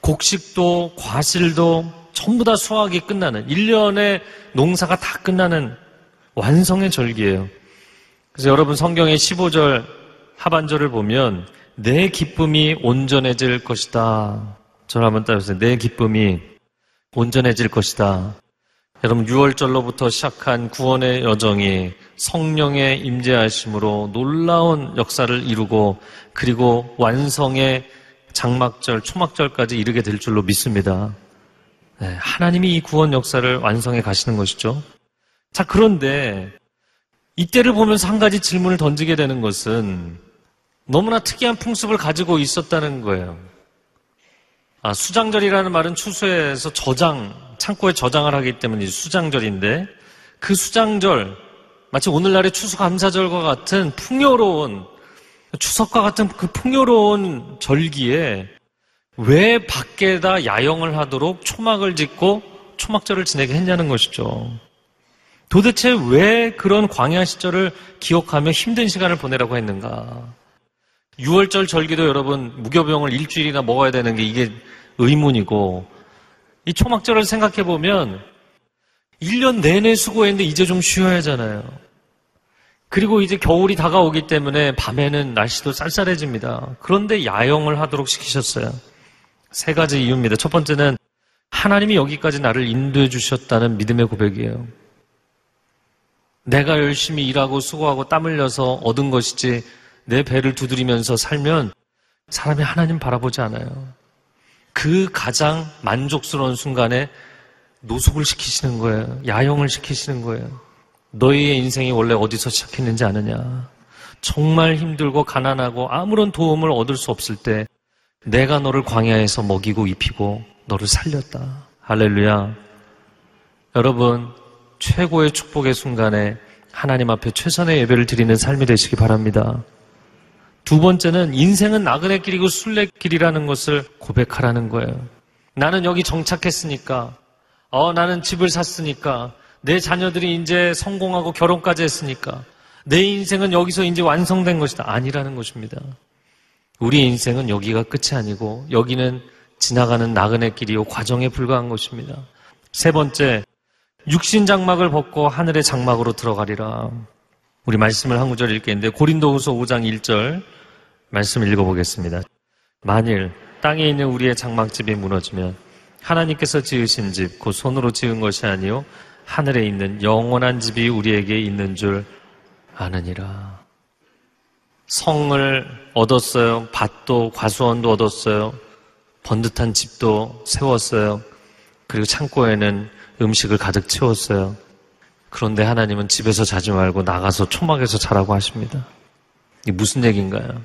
곡식도 과실도 전부 다 수확이 끝나는 1년의 농사가 다 끝나는 완성의 절기예요. 그래서 여러분 성경의 15절 하반절을 보면 내 기쁨이 온전해질 것이다. 저를 한번 따라주세요. 내 기쁨이 온전해질 것이다. 여러분 6월절로부터 시작한 구원의 여정이 성령의 임재하심으로 놀라운 역사를 이루고 그리고 완성의 장막절, 초막절까지 이르게 될 줄로 믿습니다. 네, 하나님이 이 구원 역사를 완성해 가시는 것이죠. 자, 그런데 이때를 보면서 한 가지 질문을 던지게 되는 것은 너무나 특이한 풍습을 가지고 있었다는 거예요. 아, 수장절이라는 말은 추수에서 저장, 창고에 저장을 하기 때문에 수장절인데 그 수장절, 마치 오늘날의 추수감사절과 같은 풍요로운 추석과 같은 그 풍요로운 절기에 왜 밖에다 야영을 하도록 초막을 짓고 초막절을 지내게 했냐는 것이죠. 도대체 왜 그런 광야 시절을 기억하며 힘든 시간을 보내라고 했는가? 6월절 절기도 여러분 무교병을 일주일이나 먹어야 되는 게 이게 의문이고 이 초막절을 생각해 보면 1년 내내 수고했는데 이제 좀 쉬어야 하잖아요. 그리고 이제 겨울이 다가오기 때문에 밤에는 날씨도 쌀쌀해집니다. 그런데 야영을 하도록 시키셨어요. 세 가지 이유입니다. 첫 번째는 하나님이 여기까지 나를 인도해 주셨다는 믿음의 고백이에요. 내가 열심히 일하고 수고하고 땀 흘려서 얻은 것이지 내 배를 두드리면서 살면 사람이 하나님 바라보지 않아요. 그 가장 만족스러운 순간에 노숙을 시키시는 거예요. 야영을 시키시는 거예요. 너희의 인생이 원래 어디서 시작했는지 아느냐? 정말 힘들고 가난하고 아무런 도움을 얻을 수 없을 때 내가 너를 광야에서 먹이고 입히고 너를 살렸다. 할렐루야. 여러분, 최고의 축복의 순간에 하나님 앞에 최선의 예배를 드리는 삶이 되시기 바랍니다. 두 번째는 인생은 나그네 길이고 순례 길이라는 것을 고백하라는 거예요. 나는 여기 정착했으니까, 어, 나는 집을 샀으니까, 내 자녀들이 이제 성공하고 결혼까지 했으니까, 내 인생은 여기서 이제 완성된 것이다. 아니라는 것입니다. 우리 인생은 여기가 끝이 아니고, 여기는 지나가는 나그네 길이요, 과정에 불과한 것입니다. 세 번째, 육신 장막을 벗고 하늘의 장막으로 들어가리라. 우리 말씀을 한 구절 읽겠는데 고린도후서 5장 1절 말씀 읽어보겠습니다. 만일 땅에 있는 우리의 장막집이 무너지면 하나님께서 지으신 집, 그 손으로 지은 것이 아니요 하늘에 있는 영원한 집이 우리에게 있는 줄 아느니라. 성을 얻었어요. 밭도 과수원도 얻었어요. 번듯한 집도 세웠어요. 그리고 창고에는 음식을 가득 채웠어요. 그런데 하나님은 집에서 자지 말고 나가서 초막에서 자라고 하십니다. 이게 무슨 얘기인가요?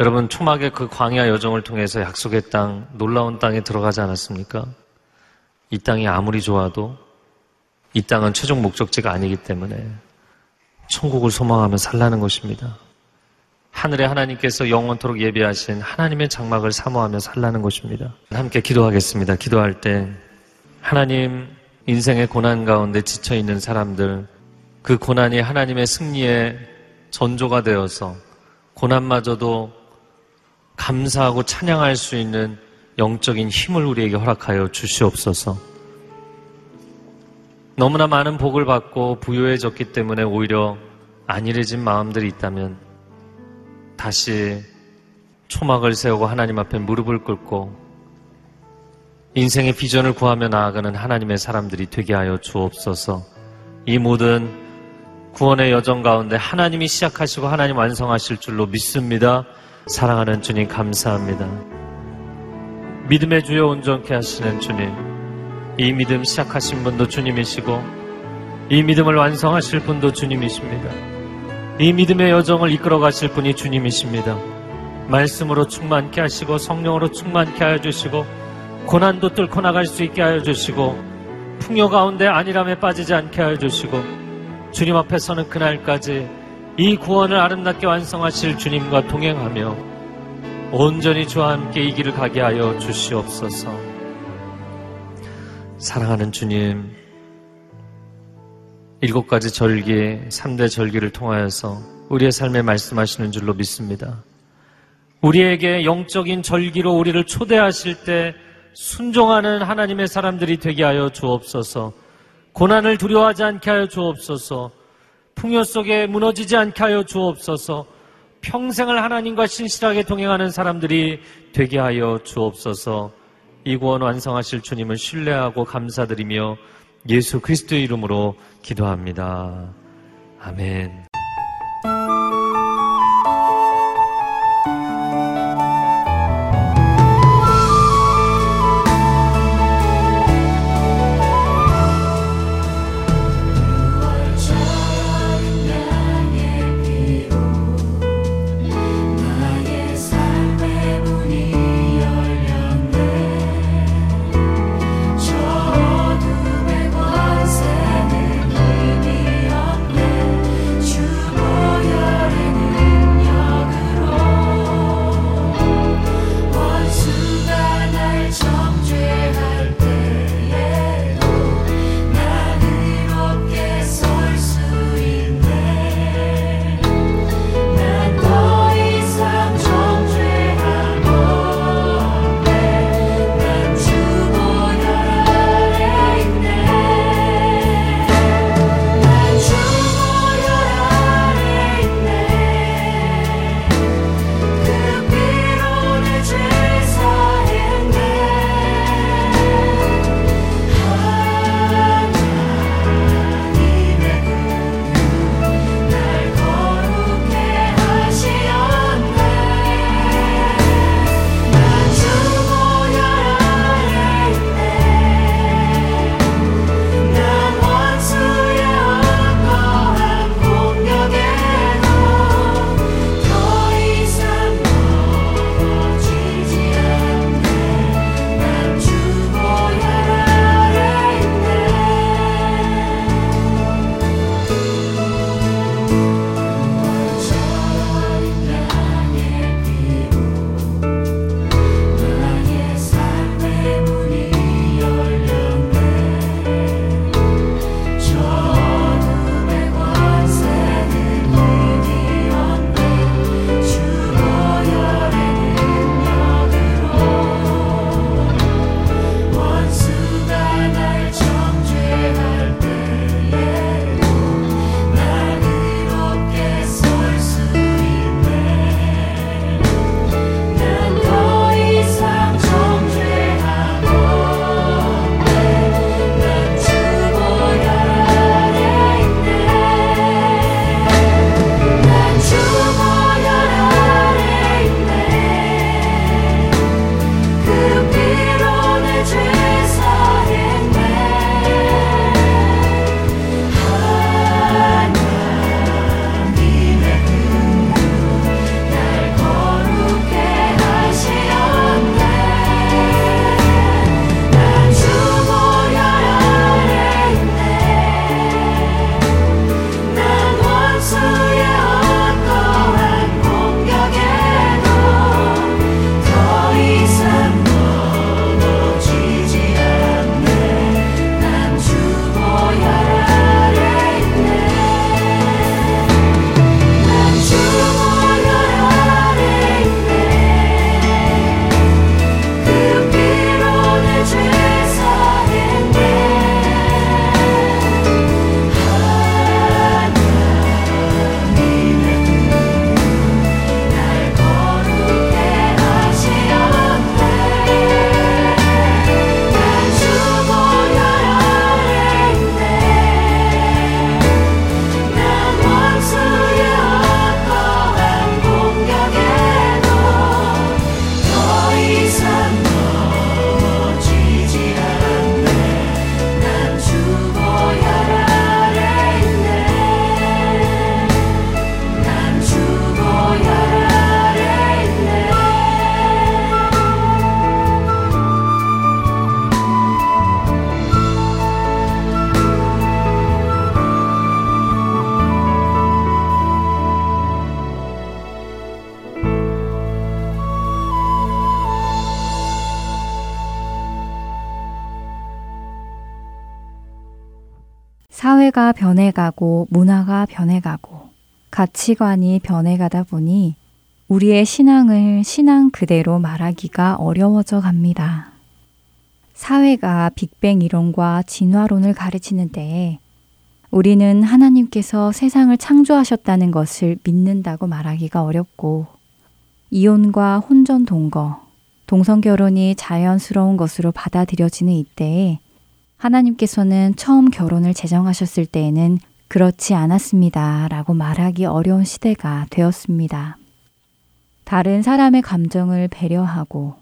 여러분, 초막의 그 광야 여정을 통해서 약속의 땅, 놀라운 땅에 들어가지 않았습니까? 이 땅이 아무리 좋아도 이 땅은 최종 목적지가 아니기 때문에 천국을 소망하며 살라는 것입니다. 하늘의 하나님께서 영원토록 예비하신 하나님의 장막을 사모하며 살라는 것입니다. 함께 기도하겠습니다. 기도할 때 하나님 인생의 고난 가운데 지쳐 있는 사람들 그 고난이 하나님의 승리의 전조가 되어서 고난마저도 감사하고 찬양할 수 있는 영적인 힘을 우리에게 허락하여 주시옵소서. 너무나 많은 복을 받고 부유해졌기 때문에 오히려 안일해진 마음들이 있다면 다시 초막을 세우고 하나님 앞에 무릎을 꿇고 인생의 비전을 구하며 나아가는 하나님의 사람들이 되게 하여 주옵소서. 이 모든 구원의 여정 가운데 하나님이 시작하시고 하나님 완성하실 줄로 믿습니다. 사랑하는 주님 감사합니다. 믿음의 주여 온전케 하시는 주님. 이 믿음 시작하신 분도 주님이시고 이 믿음을 완성하실 분도 주님이십니다. 이 믿음의 여정을 이끌어 가실 분이 주님이십니다. 말씀으로 충만케 하시고 성령으로 충만케 하여 주시고 고난도 뚫고 나갈 수 있게 하여 주시고 풍요 가운데 안일함에 빠지지 않게 하여 주시고 주님 앞에 서는 그날까지 이 구원을 아름답게 완성하실 주님과 동행하며 온전히 주와 함께 이 길을 가게 하여 주시옵소서. 사랑하는 주님, 일곱 가지 절기, 3대 절기를 통하여서 우리의 삶에 말씀하시는 줄로 믿습니다. 우리에게 영적인 절기로 우리를 초대하실 때 순종하는 하나님의 사람들이 되게 하여 주옵소서. 고난을 두려워하지 않게 하여 주옵소서. 풍요 속에 무너지지 않게 하여 주옵소서. 평생을 하나님과 신실하게 동행하는 사람들이 되게 하여 주옵소서. 이 구원 완성하실 주님을 신뢰하고 감사드리며 예수 그리스도의 이름으로 기도합니다. 아멘. 사회가 변해가고 문화가 변해가고 가치관이 변해가다 보니 우리의 신앙을 신앙 그대로 말하기가 어려워져 갑니다. 사회가 빅뱅 이론과 진화론을 가르치는 때에 우리는 하나님께서 세상을 창조하셨다는 것을 믿는다고 말하기가 어렵고 이혼과 혼전 동거, 동성 결혼이 자연스러운 것으로 받아들여지는 이때에 하나님께서는 처음 결혼을 제정하셨을 때에는 그렇지 않았습니다. 라고 말하기 어려운 시대가 되었습니다. 다른 사람의 감정을 배려하고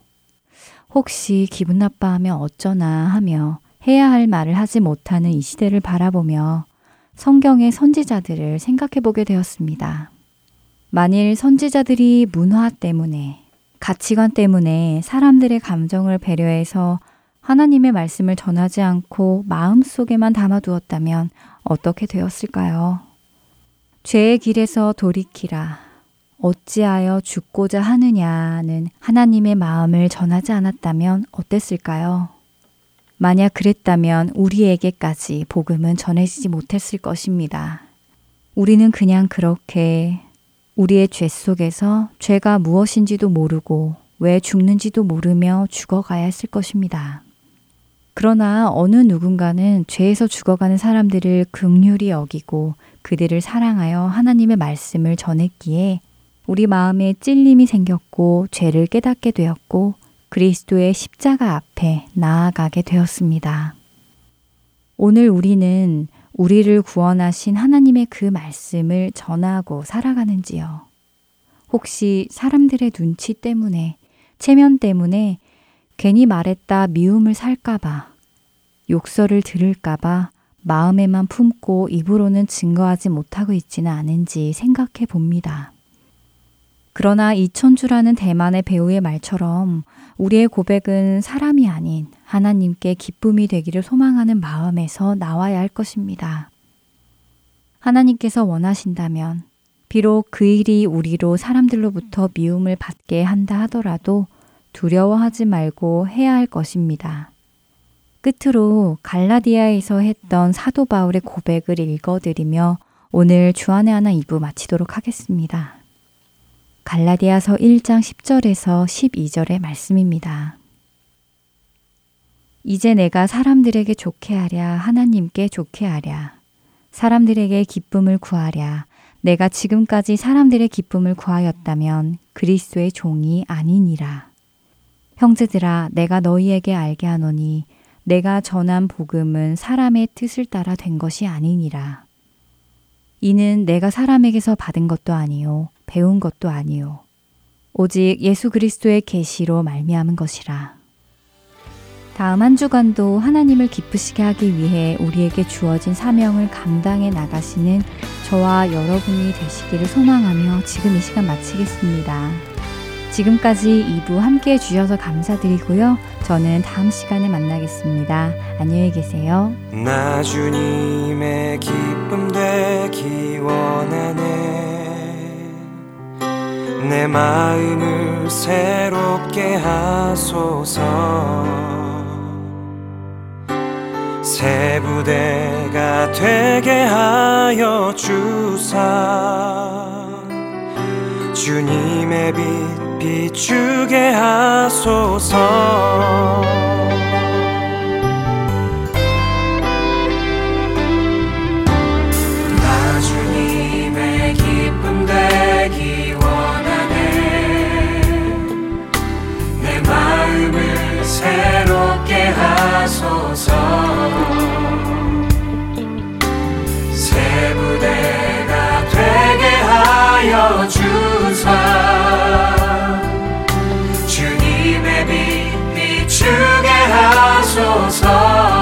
혹시 기분 나빠하면 어쩌나 하며 해야 할 말을 하지 못하는 이 시대를 바라보며 성경의 선지자들을 생각해 보게 되었습니다. 만일 선지자들이 문화 때문에 가치관 때문에 사람들의 감정을 배려해서 하나님의 말씀을 전하지 않고 마음속에만 담아두었다면 어떻게 되었을까요? 죄의 길에서 돌이키라. 어찌하여 죽고자 하느냐는 하나님의 마음을 전하지 않았다면 어땠을까요? 만약 그랬다면 우리에게까지 복음은 전해지지 못했을 것입니다. 우리는 그냥 그렇게 우리의 죄 속에서 죄가 무엇인지도 모르고 왜 죽는지도 모르며 죽어가야 했을 것입니다. 그러나 어느 누군가는 죄에서 죽어가는 사람들을 극률히 여기고 그들을 사랑하여 하나님의 말씀을 전했기에 우리 마음에 찔림이 생겼고 죄를 깨닫게 되었고 그리스도의 십자가 앞에 나아가게 되었습니다. 오늘 우리는 우리를 구원하신 하나님의 그 말씀을 전하고 살아가는지요. 혹시 사람들의 눈치 때문에, 체면 때문에 괜히 말했다 미움을 살까봐, 욕설을 들을까봐 마음에만 품고 입으로는 증거하지 못하고 있지는 않은지 생각해 봅니다. 그러나 이천주라는 대만의 배우의 말처럼 우리의 고백은 사람이 아닌 하나님께 기쁨이 되기를 소망하는 마음에서 나와야 할 것입니다. 하나님께서 원하신다면 비록 그 일이 우리로 사람들로부터 미움을 받게 한다 하더라도 두려워하지 말고 해야 할 것입니다. 끝으로 갈라디아에서 했던 사도 바울의 고백을 읽어드리며 오늘 주안의 하나 2부 마치도록 하겠습니다. 갈라디아서 1장 10절에서 12절의 말씀입니다. 이제 내가 사람들에게 좋게 하랴 하나님께 좋게 하랴 사람들에게 기쁨을 구하랴 내가 지금까지 사람들의 기쁨을 구하였다면 그리스도의 종이 아니니라. 형제들아 내가 너희에게 알게 하노니 내가 전한 복음은 사람의 뜻을 따라 된 것이 아니니라. 이는 내가 사람에게서 받은 것도 아니요 배운 것도 아니요 오직 예수 그리스도의 계시로 말미암은 것이라. 다음 한 주간도 하나님을 기쁘시게 하기 위해 우리에게 주어진 사명을 감당해 나가시는 저와 여러분이 되시기를 소망하며 지금 이 시간 마치겠습니다. 지금까지 2부 함께 해주셔서 감사드리고요. 저는 다음 시간에 만나겠습니다. 안녕히 계세요. 나 주님의 기쁨 되기 원하네 내 마음을 새롭게 하소서 새 부대가 되게 하여 주사 주님의 빛 비추게 하소서. 나 주님의 기쁨 되기 원하네. 내 마음을 새롭게 하소서. 새 부대가 되게 하여 주 하소서